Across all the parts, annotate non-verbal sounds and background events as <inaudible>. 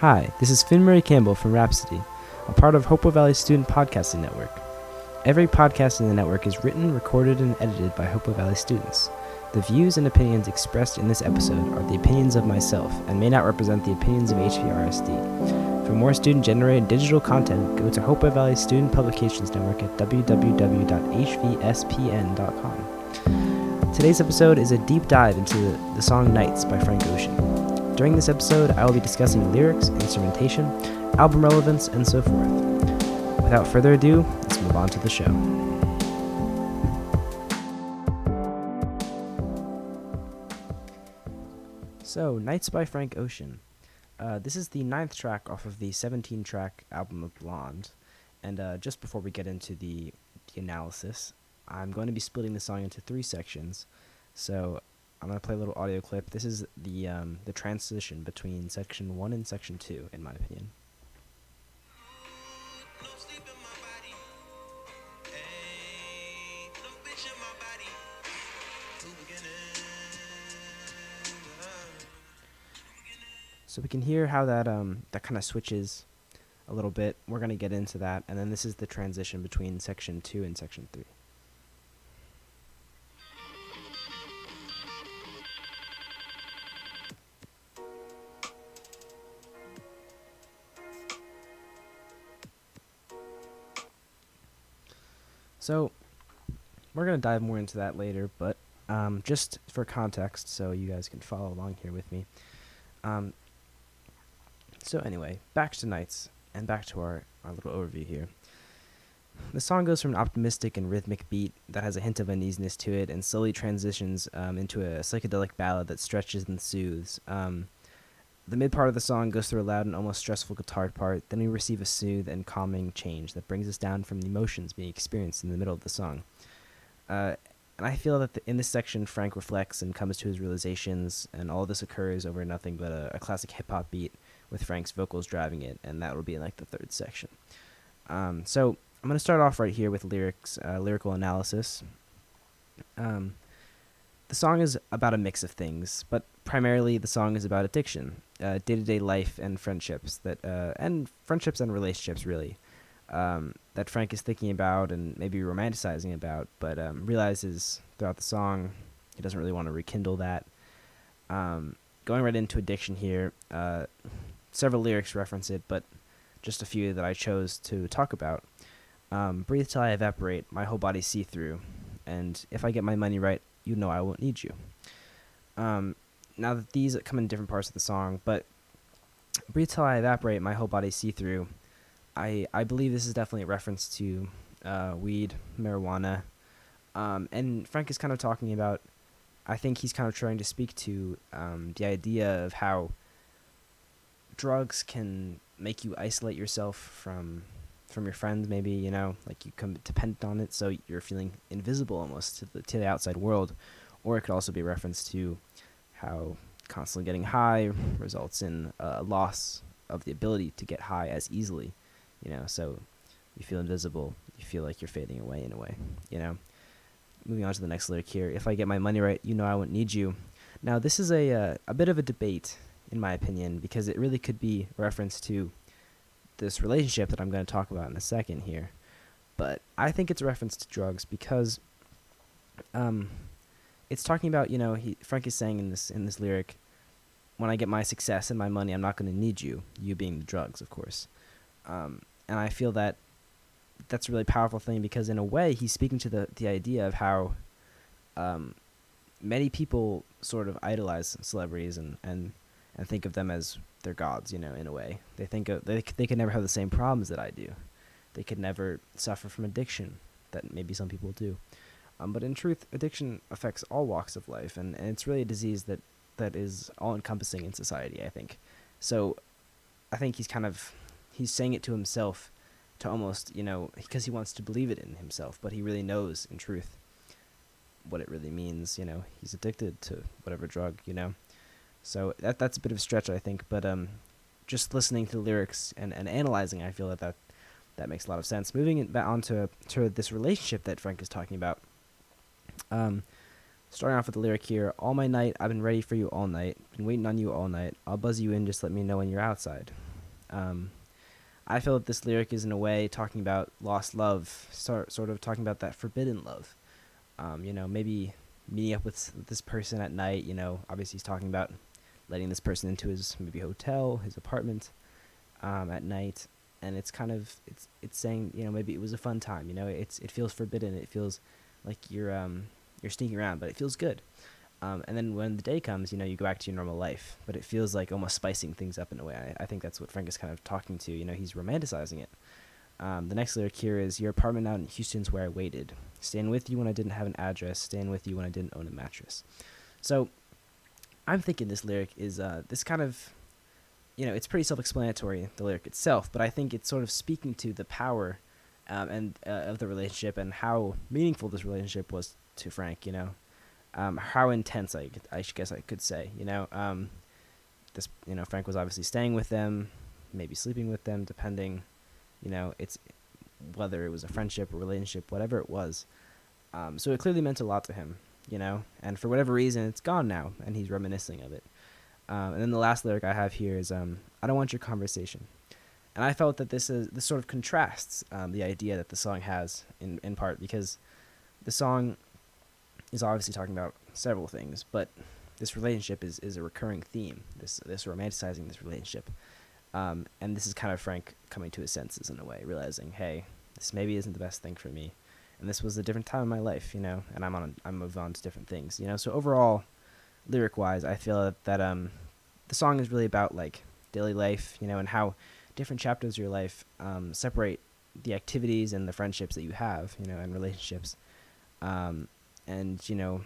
Hi, this is Finn Murray Campbell from Rhapsody, a part of Hopewell Valley Student Podcasting Network. Every podcast in the network is written, recorded, and edited by Hopewell Valley students. The views and opinions expressed in this episode are the opinions of myself and may not represent the opinions of HVRSD. For more student generated digital content, go to Hopewell Valley Student Publications Network at www.hvspn.com. Today's episode is a deep dive into the, song Nights by Frank Ocean. During this episode, I will be discussing lyrics, instrumentation, album relevance, and so forth. Without further ado, let's move on to the show. So, Nights by Frank Ocean. Uh, this is the ninth track off of the 17 track album of Blonde. And uh, just before we get into the, the analysis, I'm going to be splitting the song into three sections. So, I'm going to play a little audio clip. This is the, um, the transition between section 1 and section 2, in my opinion. No sleep in my body. Hey, no bitch in my body. Two beginnings. So we can hear how that um that kind of switches a little bit. We're gonna get into that, and then this is the transition between section two and section three. So we're gonna dive more into that later, but um, just for context, so you guys can follow along here with me. Um, so anyway, back to Nights, and back to our, our little overview here. The song goes from an optimistic and rhythmic beat that has a hint of uneasiness to it, and slowly transitions um, into a psychedelic ballad that stretches and soothes. Um, the mid part of the song goes through a loud and almost stressful guitar part, then we receive a soothe and calming change that brings us down from the emotions being experienced in the middle of the song. Uh, and I feel that the, in this section, Frank reflects and comes to his realizations, and all this occurs over nothing but a, a classic hip hop beat with Frank's vocals driving it, and that will be in like the third section. Um, so I'm gonna start off right here with lyrics, uh, lyrical analysis. Um, the song is about a mix of things, but primarily the song is about addiction, uh, day-to-day life, and friendships that, uh, and friendships and relationships really, um, that Frank is thinking about and maybe romanticizing about, but um, realizes throughout the song he doesn't really want to rekindle that. Um, going right into addiction here, uh, several lyrics reference it, but just a few that I chose to talk about. Um, Breathe till I evaporate, my whole body see through, and if I get my money right, you know I won't need you. Um, now that these come in different parts of the song, but Breathe till I evaporate, my whole body see through. I I believe this is definitely a reference to uh, weed, marijuana, um, and Frank is kind of talking about. I think he's kind of trying to speak to um, the idea of how drugs can make you isolate yourself from from your friends maybe you know like you come dependent on it so you're feeling invisible almost to the to the outside world or it could also be a reference to how constantly getting high results in a loss of the ability to get high as easily you know? So you feel invisible you feel like you're fading away in a way you know? Moving on to the next lyric here if i get my money right you know i won't need you. Now this is a uh, a bit of a debate in my opinion because it really could be reference to this relationship that i'm going to talk about in a second here. But i think it's a reference to drugs because um it's talking about you know he frank is saying in this in this lyric when i get my success and my money i'm not going to need you you being the drugs of course um, and I feel that that's a really powerful thing because in a way he's speaking to the the idea of how um, many people sort of idolize celebrities and, and and think of them as their gods. You know, in a way they think of, they they could never have the same problems that I do. They could never suffer from addiction that maybe some people do. Um, but in truth, addiction affects all walks of life, and, and it's really a disease that, that is all encompassing in society. I think. So, I think he's kind of he's saying it to himself to almost you know because he wants to believe it in himself but he really knows in truth what it really means you know he's addicted to whatever drug you know so that that's a bit of a stretch i think but um just listening to the lyrics and, and analyzing i feel that, that that makes a lot of sense moving on onto to this relationship that frank is talking about um starting off with the lyric here all my night i've been ready for you all night been waiting on you all night i'll buzz you in just let me know when you're outside Um, I feel that this lyric is in a way talking about lost love, sort sort of talking about that forbidden love. Um, you know, maybe meeting up with this person at night. You know, obviously he's talking about letting this person into his maybe hotel, his apartment, um, at night, and it's kind of it's it's saying you know maybe it was a fun time. You know, it's it feels forbidden. It feels like you're um you're sneaking around, but it feels good. Um, and then when the day comes, you know, you go back to your normal life, but it feels like almost spicing things up in a way. I, I think that's what Frank is kind of talking to. You know, he's romanticizing it. Um, the next lyric here is Your apartment out in Houston's where I waited. Staying with you when I didn't have an address. Staying with you when I didn't own a mattress. So I'm thinking this lyric is uh, this kind of, you know, it's pretty self explanatory, the lyric itself, but I think it's sort of speaking to the power um, and uh, of the relationship and how meaningful this relationship was to Frank, you know. Um, how intense I, I guess I could say, you know. Um, this, you know, Frank was obviously staying with them, maybe sleeping with them, depending, you know, it's whether it was a friendship or relationship, whatever it was. Um, so it clearly meant a lot to him, you know, and for whatever reason, it's gone now, and he's reminiscing of it. Um, and then the last lyric I have here is, um, "I don't want your conversation," and I felt that this is this sort of contrasts um, the idea that the song has in in part because the song is obviously talking about several things, but this relationship is, is a recurring theme. This this romanticizing this relationship, um, and this is kind of Frank coming to his senses in a way, realizing, hey, this maybe isn't the best thing for me, and this was a different time in my life, you know, and I'm on I'm moving on to different things, you know. So overall, lyric wise, I feel that, that um, the song is really about like daily life, you know, and how different chapters of your life um, separate the activities and the friendships that you have, you know, and relationships. Um, and you know,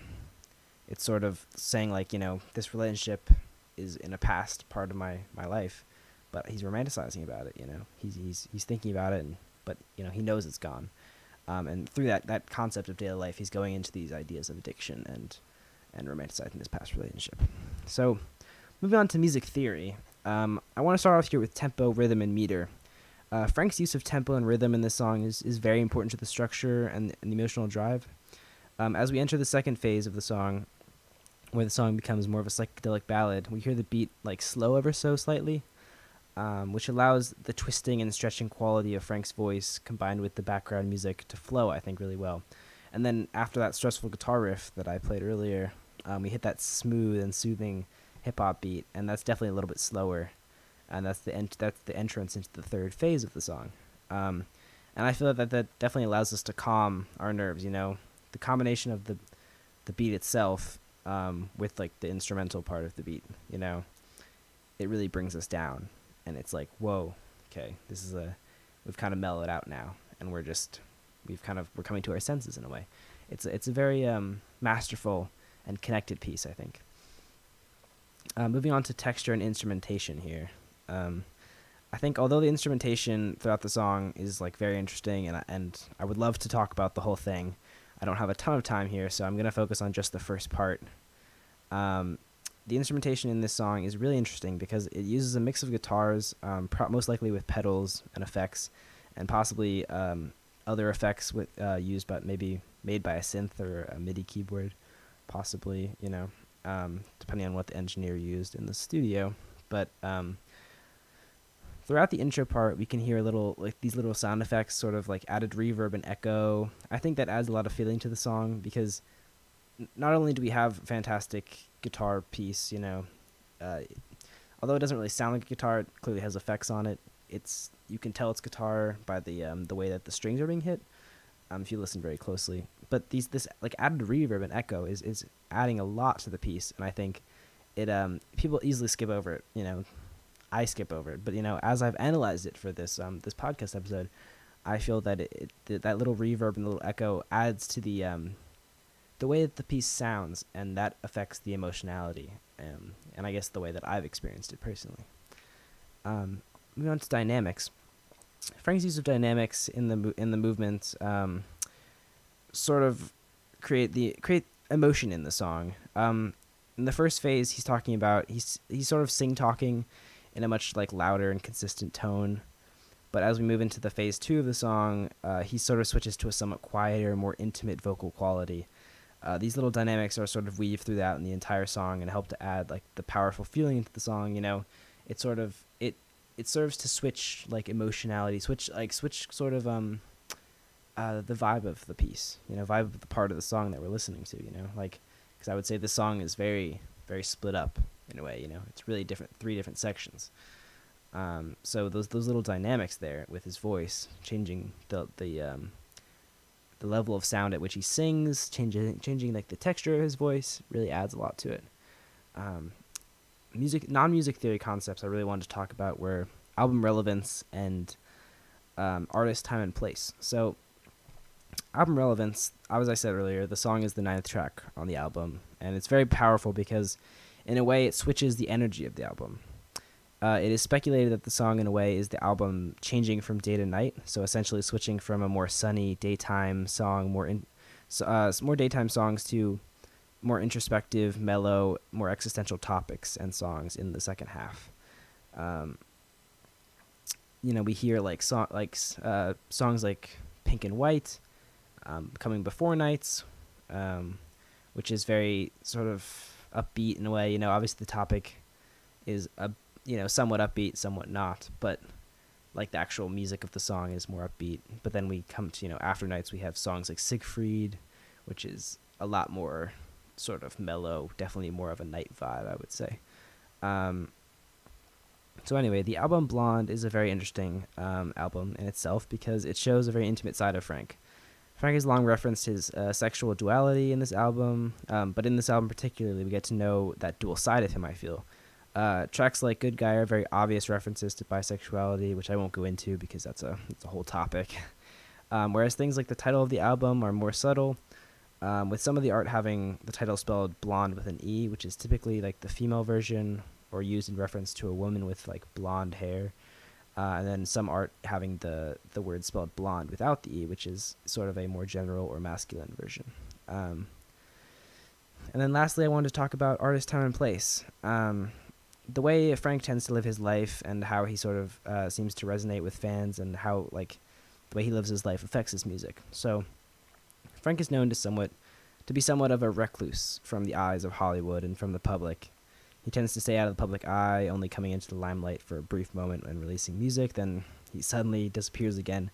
it's sort of saying like, you know, this relationship is in a past part of my my life, but he's romanticizing about it. You know, he's he's he's thinking about it, and but you know, he knows it's gone. Um, and through that that concept of daily life, he's going into these ideas of addiction and and romanticizing this past relationship. So, moving on to music theory, um, I want to start off here with tempo, rhythm, and meter. Uh, Frank's use of tempo and rhythm in this song is, is very important to the structure and, and the emotional drive. Um, as we enter the second phase of the song, where the song becomes more of a psychedelic ballad, we hear the beat like slow ever so slightly, um, which allows the twisting and stretching quality of Frank's voice combined with the background music to flow, I think, really well. And then after that stressful guitar riff that I played earlier, um, we hit that smooth and soothing hip hop beat, and that's definitely a little bit slower, and that's the ent- that's the entrance into the third phase of the song. Um, and I feel that that definitely allows us to calm our nerves. You know, the combination of the the beat itself um, with like the instrumental part of the beat. You know, it really brings us down, and it's like, whoa, okay, this is a we've kind of mellowed out now, and we're just we've kind of we're coming to our senses in a way. It's a, it's a very um, masterful and connected piece, I think. Uh, moving on to texture and instrumentation here. Um, I think although the instrumentation throughout the song is like very interesting, and and I would love to talk about the whole thing, I don't have a ton of time here, so I'm gonna focus on just the first part. Um, the instrumentation in this song is really interesting because it uses a mix of guitars, um, pro- most likely with pedals and effects, and possibly um, other effects with uh, used, but maybe made by a synth or a MIDI keyboard, possibly. You know, um, depending on what the engineer used in the studio. But um, throughout the intro part, we can hear a little like these little sound effects, sort of like added reverb and echo. I think that adds a lot of feeling to the song because not only do we have fantastic guitar piece, you know, uh, although it doesn't really sound like a guitar, it clearly has effects on it. It's you can tell it's guitar by the um, the way that the strings are being hit. Um, if you listen very closely, but these this like added reverb and echo is is adding a lot to the piece, and I think it um people easily skip over it. You know, I skip over it, but you know, as I've analyzed it for this um this podcast episode, I feel that it, it that little reverb and the little echo adds to the um the way that the piece sounds, and that affects the emotionality, um, and I guess the way that I've experienced it personally. Um, moving on to dynamics, Frank's use of dynamics in the in the movement um, sort of create the create emotion in the song. Um, in the first phase, he's talking about he's he's sort of sing talking in a much like louder and consistent tone. But as we move into the phase two of the song, uh, he sort of switches to a somewhat quieter, more intimate vocal quality. Uh, these little dynamics are sort of weaved throughout in the entire song and help to add like the powerful feeling into the song. You know, it sort of it it serves to switch like emotionality, switch like switch sort of um uh the vibe of the piece, you know, vibe of the part of the song that we're listening to, you know, like because I would say the song is very very split up in a way, you know, it's really different, three different sections. Um, so those those little dynamics there with his voice changing the the um, the level of sound at which he sings, changing changing like the texture of his voice, really adds a lot to it. Um, music non-music theory concepts I really wanted to talk about were album relevance and um, artist time and place. So album relevance, as I said earlier, the song is the ninth track on the album, and it's very powerful because in a way it switches the energy of the album. Uh, it is speculated that the song, in a way, is the album changing from day to night. So essentially, switching from a more sunny daytime song, more in, uh, more daytime songs to more introspective, mellow, more existential topics and songs in the second half. Um, you know, we hear like like uh, songs like "Pink and White," um, "Coming Before Nights," um, which is very sort of upbeat in a way. You know, obviously the topic is a you know somewhat upbeat, somewhat not, but like the actual music of the song is more upbeat. But then we come to you know after nights, we have songs like Seigfried, which is a lot more sort of mellow, definitely more of a night vibe, I would say. Um, so anyway, the album Blonde is a very interesting um, album in itself because it shows a very intimate side of Frank. Frank has long referenced his uh, sexual duality in this album, um, but in this album particularly, we get to know that dual side of him. I feel uh, tracks like "Good Guy" are very obvious references to bisexuality, which I won't go into because that's a that's a whole topic. <laughs> Um, whereas things like the title of the album are more subtle, um, with some of the art having the title spelled blonde with an E, which is typically like the female version or used in reference to a woman with like blonde hair. Uh, and then some art having the, the word spelled blonde without the E, which is sort of a more general or masculine version. Um, and then lastly, I wanted to talk about artist time and place. Um, the way Frank tends to live his life and how he sort of uh, seems to resonate with fans and how like the way he lives his life affects his music. So Frank is known to somewhat to be somewhat of a recluse from the eyes of Hollywood and from the public. He tends to stay out of the public eye, only coming into the limelight for a brief moment when releasing music, then he suddenly disappears again.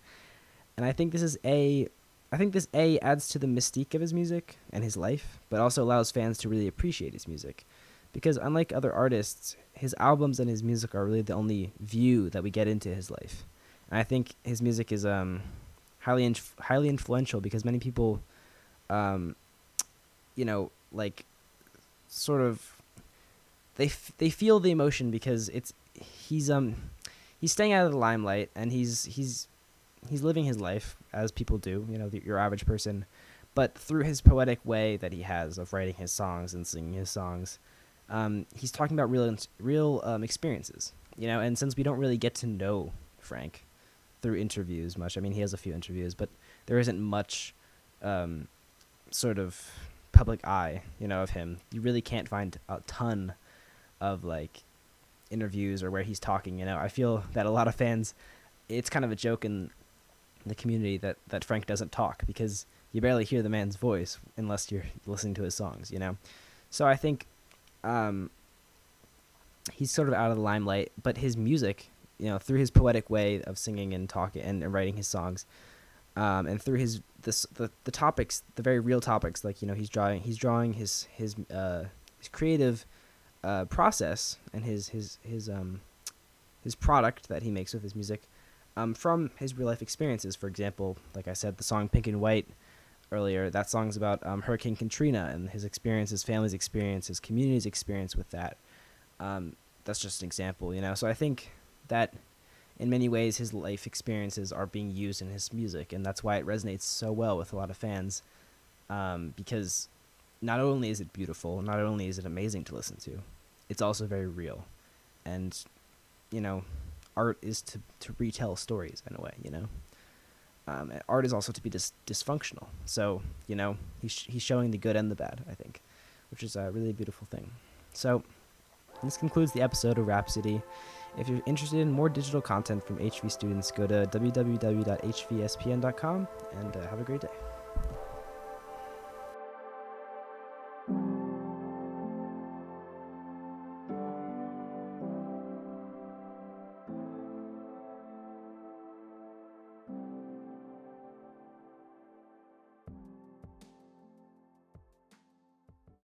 And I think this is a I think this a adds to the mystique of his music and his life, but also allows fans to really appreciate his music. Because unlike other artists, his albums and his music are really the only view that we get into his life. And I think his music is um highly inf- highly influential because many people um you know like sort of they f- they feel the emotion because it's he's um he's staying out of the limelight and he's he's he's living his life as people do you know the, your average person. But through his poetic way that he has of writing his songs and singing his songs um, he's talking about real real um, experiences you know? And since we don't really get to know frank through interviews much i mean he has a few interviews but there isn't much um, sort of public eye you know of him. You really can't find a ton of like interviews or where he's talking. You know, I feel that a lot of fans, it's kind of a joke in the community that that Frank doesn't talk because you barely hear the man's voice unless you're listening to his songs. You know, so I think um, he's sort of out of the limelight, but his music, you know, through his poetic way of singing and talking and, and writing his songs. Um, and through his this the, the topics, the very real topics, like you know, he's drawing he's drawing his his uh, his creative uh, process and his his his um his product that he makes with his music um, from his real life experiences. For example, like I said, the song "Pink and White" earlier. That song's about um, Hurricane Katrina and his experience, his family's experience, his community's experience with that. Um, that's just an example, you know. So I think that in many ways his life experiences are being used in his music, and that's why it resonates so well with a lot of fans. Um, because not only is it beautiful, not only is it amazing to listen to, it's also very real. And, you know, art is to, to retell stories in a way, you know? Um, art is also to be dis- dysfunctional. So, you know, he's, sh- he's showing the good and the bad, I think, which is a really beautiful thing. So, this concludes the episode of Rhapsody. If you're interested in more digital content from HV students, go to www.hvspn.com and uh, have a great day.